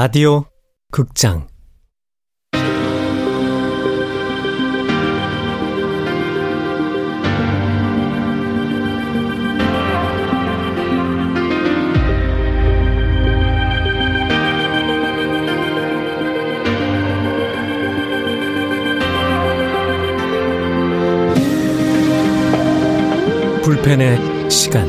라디오 극장. 불펜의 시간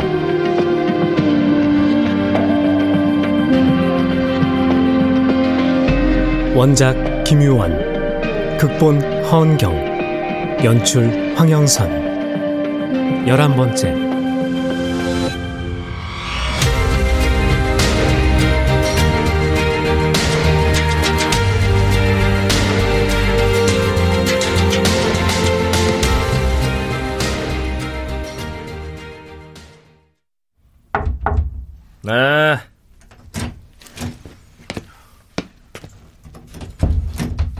원작 김유원 극본 허은경 연출 황영선. 열한 번째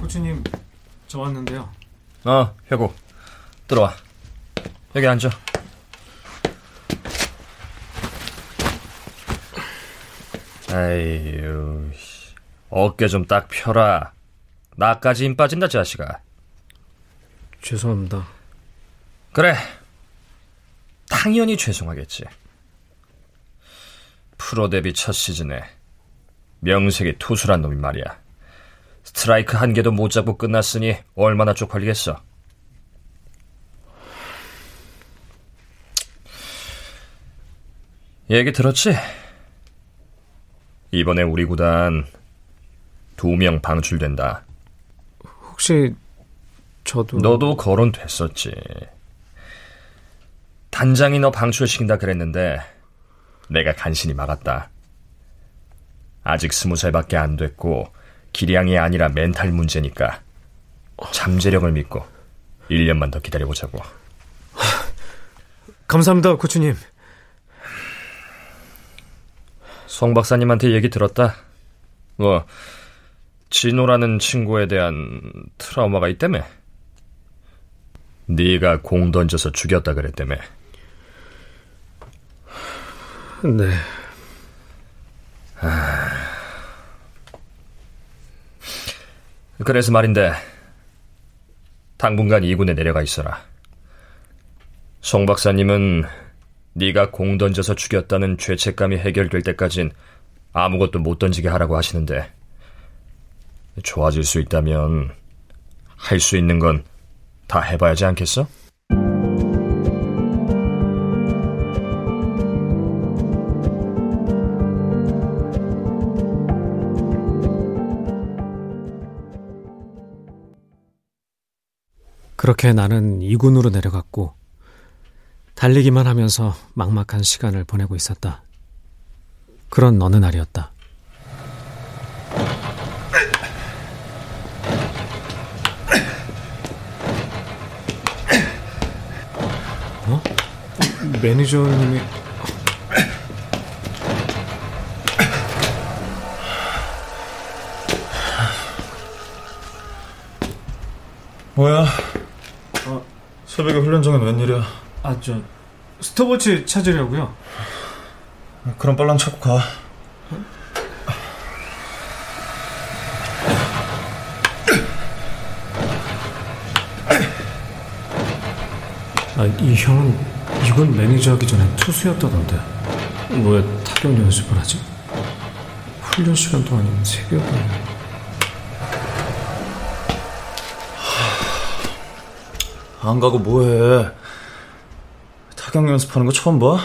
코치님, 저 왔는데요. 어, 혁우. 들어와. 여기 앉아. 아유, 어깨 좀 딱 펴라. 나까지 힘 빠진다, 자식아. 죄송합니다. 그래. 당연히 죄송하겠지. 프로 데뷔 첫 시즌에 명색이 투수란 놈이 말이야. 스트라이크 한 개도 못 잡고 끝났으니 얼마나 쪽팔리겠어. 얘기 들었지? 이번에 우리 구단 두 명 방출된다. 혹시 저도 너도 거론됐었지. 단장이 너 방출시킨다 그랬는데 내가 간신히 막았다. 아직 스무 살밖에 안 됐고 기량이 아니라 멘탈 문제니까 잠재력을 믿고 1년만 더 기다려보자고. 감사합니다, 코치님. 송 박사님한테 얘기 들었다. 뭐 진호라는 친구에 대한 트라우마가 있다며. 네가 공 던져서 죽였다 그랬다며. 네. 그래서 말인데 당분간 이군에 내려가 있어라. 송 박사님은 네가 공 던져서 죽였다는 죄책감이 해결될 때까진 아무것도 못 던지게 하라고 하시는데 좋아질 수 있다면 할 수 있는 건 다 해봐야지 않겠어? 그렇게 나는 이군으로 내려갔고 달리기만 하면서 막막한 시간을 보내고 있었다. 그런 어느 날이었다. 어? 매니저님이 뭐야? 어, 새벽에 훈련 중엔 웬일이야? 아, 저 스톱워치 찾으려고요. 그럼 빨랑 찾고 가. 아, 이 형은 이군 매니저 하기 전에 투수였다던데. 왜 타격 연습을 하지? 훈련 시간도 아닌 새벽에. 안 가고 뭐해? 타격 연습하는 거 처음 봐?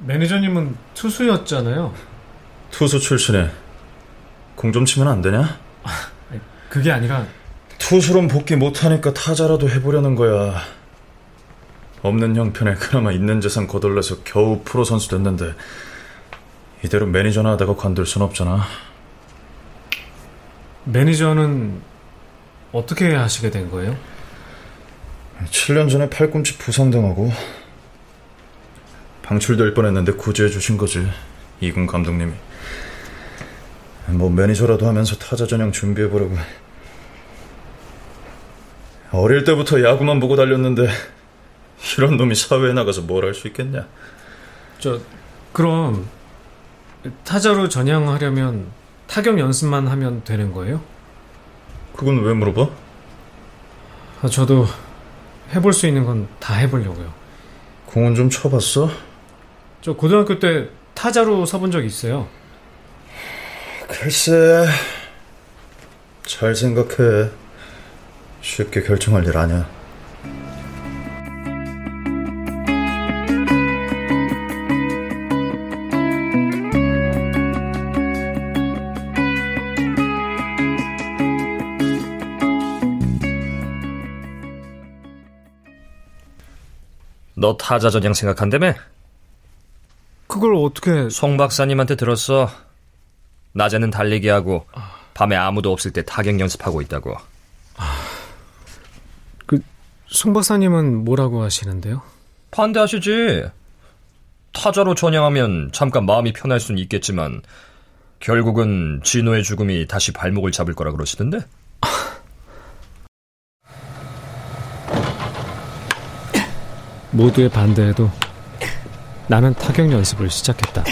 매니저님은 투수였잖아요. 투수 출신에 공 좀 치면 안 되냐? 그게 아니라 투수론 복귀 못하니까 타자라도 해보려는 거야. 없는 형편에 그나마 있는 재산 거덜내서 겨우 프로 선수 됐는데 이대로 매니저나 하다가 관둘 순 없잖아. 매니저는 어떻게 하시게 된 거예요? 7년 전에 팔꿈치 부상당하고 방출될 뻔했는데 구제해 주신 거지 이군 감독님이 뭐 매니저라도 하면서 타자 전형 준비해 보려고 어릴 때부터 야구만 보고 달렸는데 이런 놈이 사회에 나가서 뭘 할 수 있겠냐? 저 그럼 타자로 전향하려면 타격 연습만 하면 되는 거예요? 그건 왜 물어봐? 아, 저도 해볼 수 있는 건 다 해보려고요. 공은 좀 쳐봤어? 저 고등학교 때 타자로 서본 적 있어요. 글쎄, 잘 생각해. 쉽게 결정할 일 아니야. 너 타자 전형 생각한다며? 그걸 어떻게... 송 박사님한테 들었어. 낮에는 달리기 하고 밤에 아무도 없을 때 타격 연습하고 있다고. 그, 송 박사님은 뭐라고 하시는데요? 반대하시지. 타자로 전향하면 잠깐 마음이 편할 수는 있겠지만 결국은 진호의 죽음이 다시 발목을 잡을 거라 그러시던데? 모두의 반대에도 나는 타격 연습을 시작했다.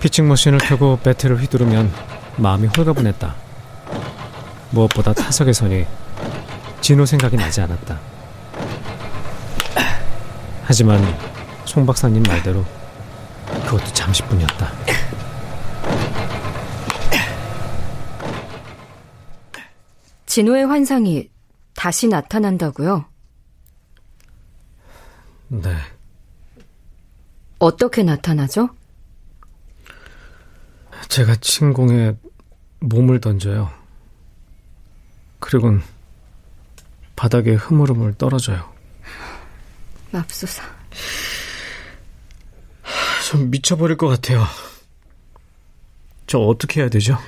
피칭 머신을 켜고 배트를 휘두르면 마음이 홀가분했다. 무엇보다 타석에 서니 진호 생각이 나지 않았다. 하지만 송 박사님 말대로 그것도 잠시뿐이었다. 진호의 환상이 다시 나타난다고요? 네. 어떻게 나타나죠? 제가 침공에 몸을 던져요. 그리곤 바닥에 흐물흐물 떨어져요. 맙소사. 전 미쳐버릴 것 같아요. 저 어떻게 해야 되죠?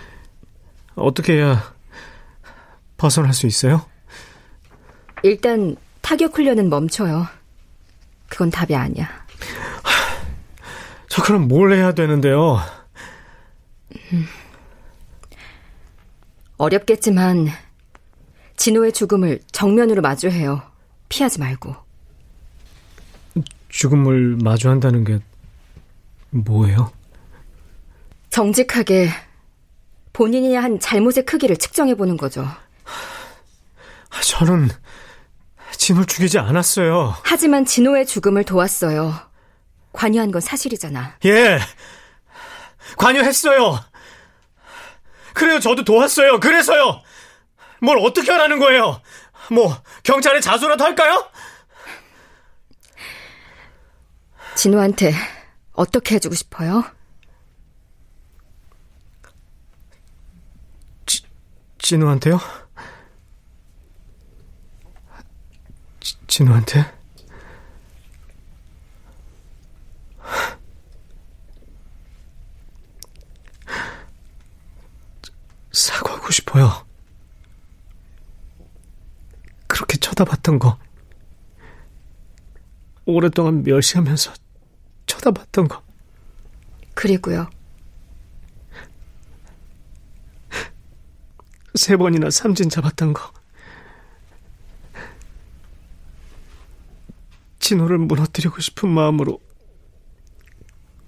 어떻게 해야 벗어날 수 있어요? 일단 타격 훈련은 멈춰요. 그건 답이 아니야. 저 그럼 뭘 해야 되는데요? 어렵겠지만 진호의 죽음을 정면으로 마주해요. 피하지 말고. 죽음을 마주한다는 게 뭐예요? 정직하게 본인이 한 잘못의 크기를 측정해 보는 거죠. 저는 진을 죽이지 않았어요. 하지만 진호의 죽음을 도왔어요. 관여한 건 사실이잖아. 예. 관여했어요. 그래요, 저도 도왔어요. 그래서요. 뭘 어떻게 하라는 거예요? 뭐 경찰에 자수라도 할까요? 진호한테 어떻게 해주고 싶어요? 지, 진우한테요? 지, 진우한테? 사과하고 싶어요. 그렇게 쳐다봤던 거. 오랫동안 멸시하면서 쳐다봤던 거. 그리고요. 세 번이나 삼진 잡았던 거. 진호를 무너뜨리고 싶은 마음으로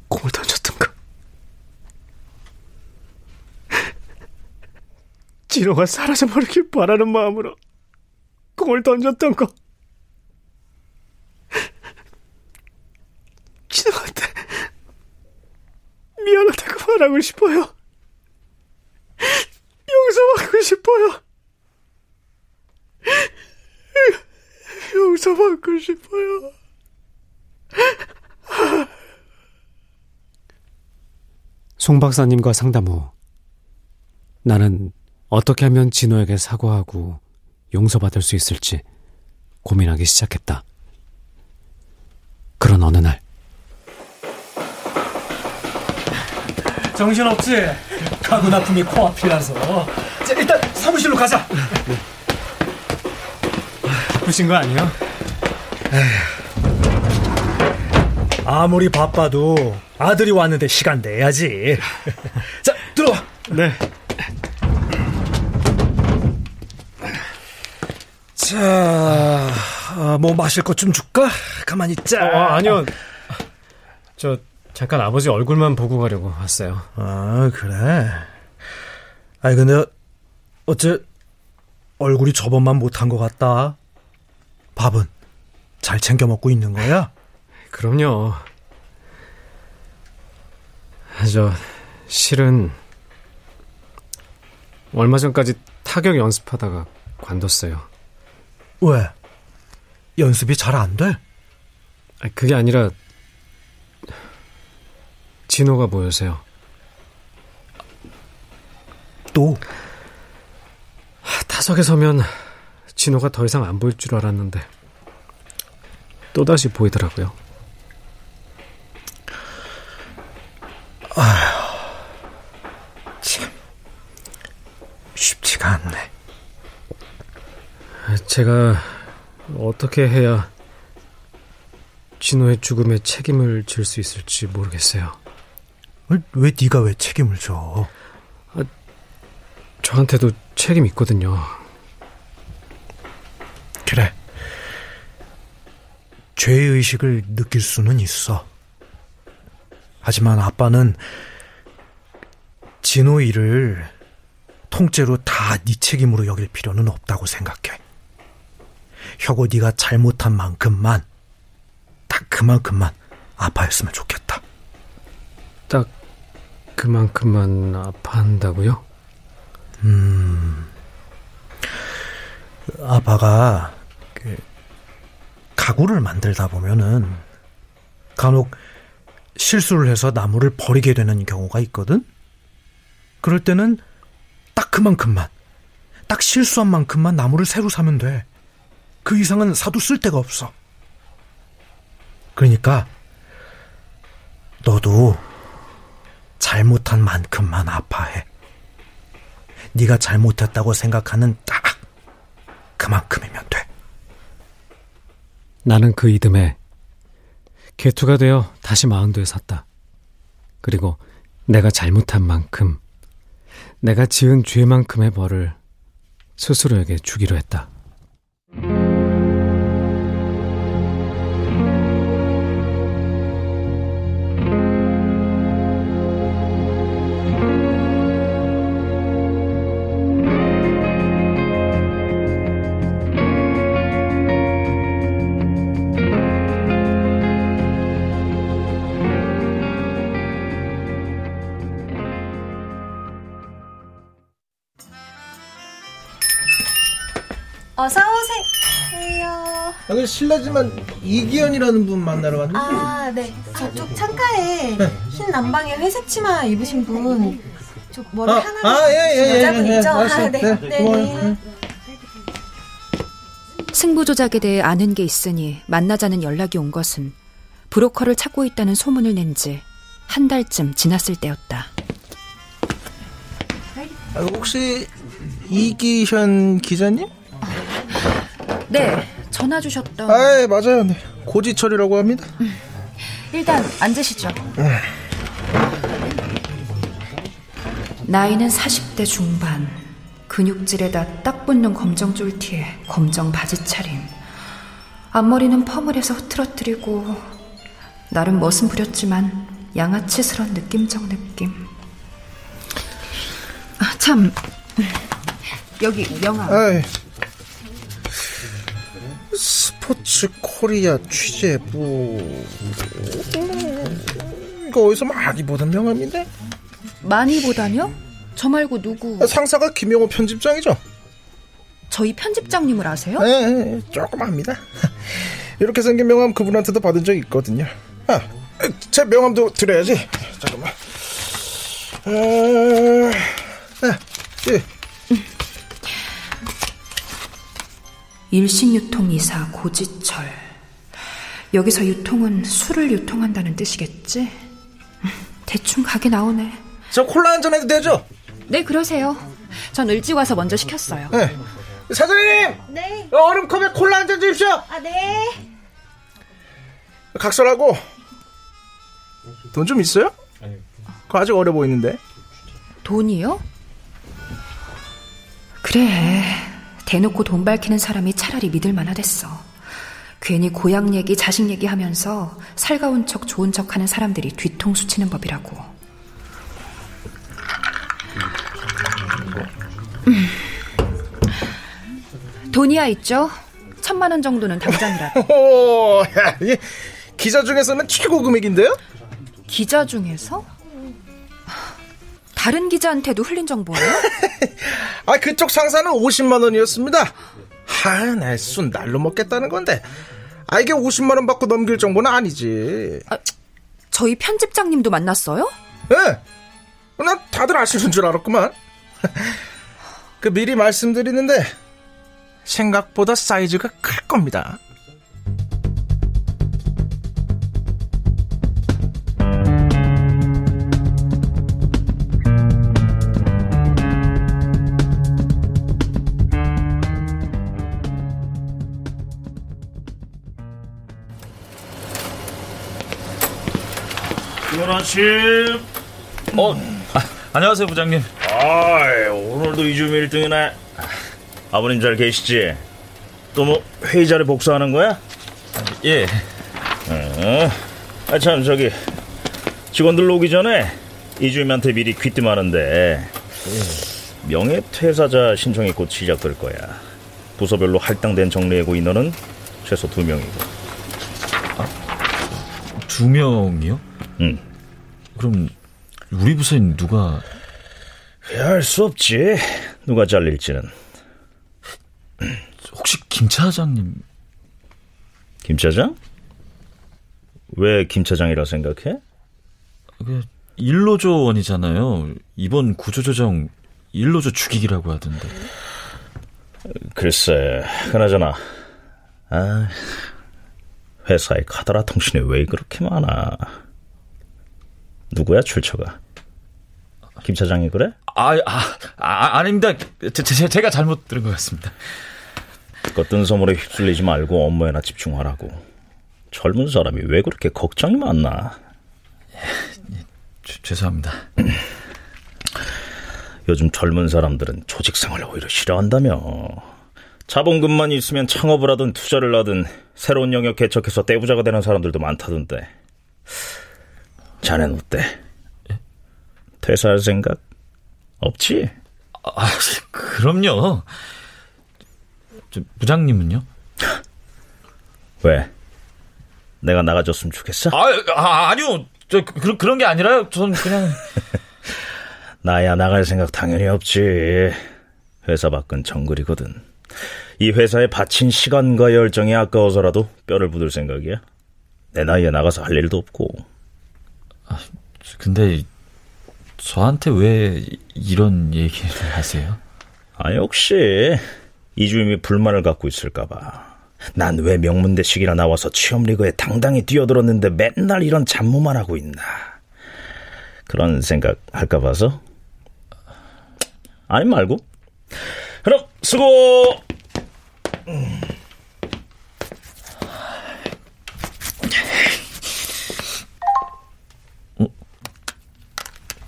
공을 던졌던 거. 진호가 사라져버리길 바라는 마음으로 공을 던졌던 거. 진호한테 미안하다고 말하고 싶어요. 용서받고 싶어요. 용서받고 싶어요. 송 박사님과 상담 후 나는 어떻게 하면 진호에게 사과하고 용서받을 수 있을지 고민하기 시작했다. 그런 어느 날 정신없지? 가구 납품이 코앞이라서. 자, 일단 사무실로 가자. 바쁘신 거 아니에요? 아무리 바빠도 아들이 왔는데 시간 내야지. 자, 들어와. 네. 자, 아, 뭐 마실 것 좀 줄까? 가만히 있자. 어, 아니요. 저 잠깐 아버지 얼굴만 보고 가려고 왔어요. 아, 그래. 아니, 근데, 어째, 얼굴이 저번만 못한 것 같다. 밥은 잘 챙겨 먹고 있는 거야? 그럼요. 저, 실은, 얼마 전까지 타격 연습하다가 관뒀어요. 왜? 연습이 잘 안 돼? 아, 그게 아니라, 진호가 보여서요. 또? 타석에 서면 진호가 더 이상 안 보일 줄 알았는데 또다시 보이더라고요. 쉽지가 않네. 제가 어떻게 해야 진호의 죽음에 책임을 질 수 있을지 모르겠어요. 왜, 왜 네가 왜 책임을 져? 저한테도 책임 있거든요. 그래. 죄의식을 느낄 수는 있어. 하지만 아빠는 진호 일을 통째로 다 네 책임으로 여길 필요는 없다고 생각해. 혁오 네가 잘못한 만큼만 딱 그만큼만 아파했으면 좋겠다. 딱 그만큼만 아파한다고요? 아빠가 그 가구를 만들다 보면은 간혹 실수를 해서 나무를 버리게 되는 경우가 있거든. 그럴 때는 딱 그만큼만, 딱 실수한 만큼만 나무를 새로 사면 돼. 그 이상은 사도 쓸 데가 없어. 그러니까 너도 잘못한 만큼만 아파해. 네가 잘못했다고 생각하는 딱 그만큼이면 돼. 나는 그 이듬해 개투가 되어 다시 마흔도에 섰다. 그리고 내가 잘못한 만큼, 내가 지은 죄만큼의 벌을 스스로에게 주기로 했다. 실례지만 이기현이라는 분 만나러 왔는데 아, 네. 저쪽 창가에 흰 남방에 회색 치마 입으신 분. 저 머리 아, 하나 아, 예, 예, 예, 여자분 예, 예, 있죠? 아, 네. 네, 네, 고마워요. 네. 승부 조작에 대해 아는 게 있으니 만나자는 연락이 온 것은 브로커를 찾고 있다는 소문을 낸 지 한 달쯤 지났을 때였다. 아, 혹시 이기현 기자님? 네, 전화 주셨던. 아, 예, 맞아요. 네. 고지철이라고 합니다. 일단 앉으시죠. 나이는 40대 중반. 근육질에다 딱 붙는 검정 쫄티에 검정 바지 차림. 앞머리는 퍼물에서 흐트러뜨리고 나름 멋은 부렸지만 양아치스러운 느낌적 느낌. 아, 참. 여기 명함. 아, 예. 스포츠 코리아 취재부. 음, 이거 어디서 많이 보던 명함인데? 많이 보다뇨? 저 말고 누구? 아, 상사가 김영호 편집장이죠? 저희 편집장님을 아세요? 예, 예, 예, 조금 압니다. 이렇게 생긴 명함 그분한테도 받은 적 있거든요. 아, 제 명함도 드려야지. 잠깐만. 아, 아, 예. 일식유통 이사 고지철. 여기서 유통은 술을 유통한다는 뜻이겠지? 대충 가게 나오네. 저 콜라 한 잔 해도 되죠? 네, 그러세요. 전 일찍 와서 먼저 시켰어요. 네. 사장님! 네. 얼음컵에 콜라 한 잔 주십시오! 아, 네. 각설하고, 돈 좀 있어요? 그거 아직 어려 보이는데. 돈이요? 그래. 대놓고 돈 밝히는 사람이 차라리 믿을 만하댔어. 괜히 고향 얘기, 자식 얘기 하면서 살가운 척, 좋은 척 하는 사람들이 뒤통수 치는 법이라고. 음. 돈이야 있죠? 천만 원 정도는 당장이라. 오, 기자 중에서는 최고 금액인데요? 기자 중에서? 다른 기자한테도 흘린 정보예요? 아, 그쪽 상사는 50만 원이었습니다. 아, 날순 날로 먹겠다는 건데. 아, 이게 50만 원 받고 넘길 정보는 아니지. 아, 저희 편집장님도 만났어요? 예. 네. 난 다들 아시는 줄 알았구만. 그 미리 말씀드리는데 생각보다 사이즈가 클 겁니다. 좋은 아침. 어, 아, 안녕하세요, 부장님. 아, 오늘도 이주미 1등이네. 아버님 잘 계시지? 또 뭐 회의 자리 복수하는 거야? 예. 어, 아, 참, 저기, 직원들 오기 전에 이주임한테 미리 귀뜸하는데, 명예퇴사자 신청이 곧 시작될 거야. 부서별로 할당된 정리해고 인원은 최소 두 명이고. 아, 두 명이요? 응. 그럼 우리 부서엔 누가? 알 수 없지. 누가 잘릴지는. 혹시 김 차장님? 김 차장? 왜 김 차장이라 생각해? 그 일로조원이잖아요. 이번 구조조정 일로조 죽이기라고 하던데. 글쎄, 그나저나, 아, 회사에 카더라 통신이 왜 그렇게 많아? 누구야 출처가? 김 차장이 그래? 아, 아, 아 아닙니다. 제, 제, 제가 잘못 들은 것 같습니다. 겉뜬 소문에 휩쓸리지 말고 업무에나 집중하라고. 젊은 사람이 왜 그렇게 걱정이 많나? 죄, 죄송합니다. 요즘 젊은 사람들은 조직생활을 오히려 싫어한다며. 자본금만 있으면 창업을 하든 투자를 하든 새로운 영역 개척해서 떼부자가 되는 사람들도 많다던데. 자넨 어때? 퇴사할 생각 없지? 아, 그럼요. 저, 부장님은요? 왜? 내가 나가줬으면 좋겠어? 아, 아 아니요. 저 그, 그런 게 아니라요. 전 그냥 나야 나갈 생각 당연히 없지. 회사 밖은 정글이거든. 이 회사에 바친 시간과 열정이 아까워서라도 뼈를 묻을 생각이야. 내 나이에 나가서 할 일도 없고. 아, 근데 저한테 왜 이런 얘기를 하세요? 아, 역시 이주임이 불만을 갖고 있을까 봐. 난 왜 명문대식이나 나와서 취업리그에 당당히 뛰어들었는데 맨날 이런 잡무만 하고 있나. 그런 생각 할까 봐서? 아니 말고. 그럼 수고! 음.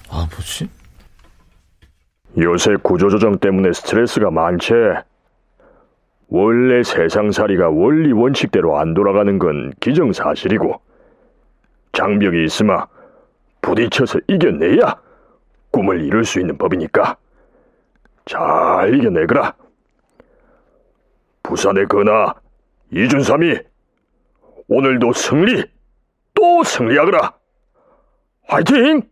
아, 뭐지? 요새 구조조정 때문에 스트레스가 많지. 원래 세상살이가 원리 원칙대로 안 돌아가는 건 기정사실이고 장벽이 있으마 부딪혀서 이겨내야 꿈을 이룰 수 있는 법이니까 잘 이겨내거라. 부산의 근하 이준삼이 오늘도 승리 또 승리하거라. 화이팅!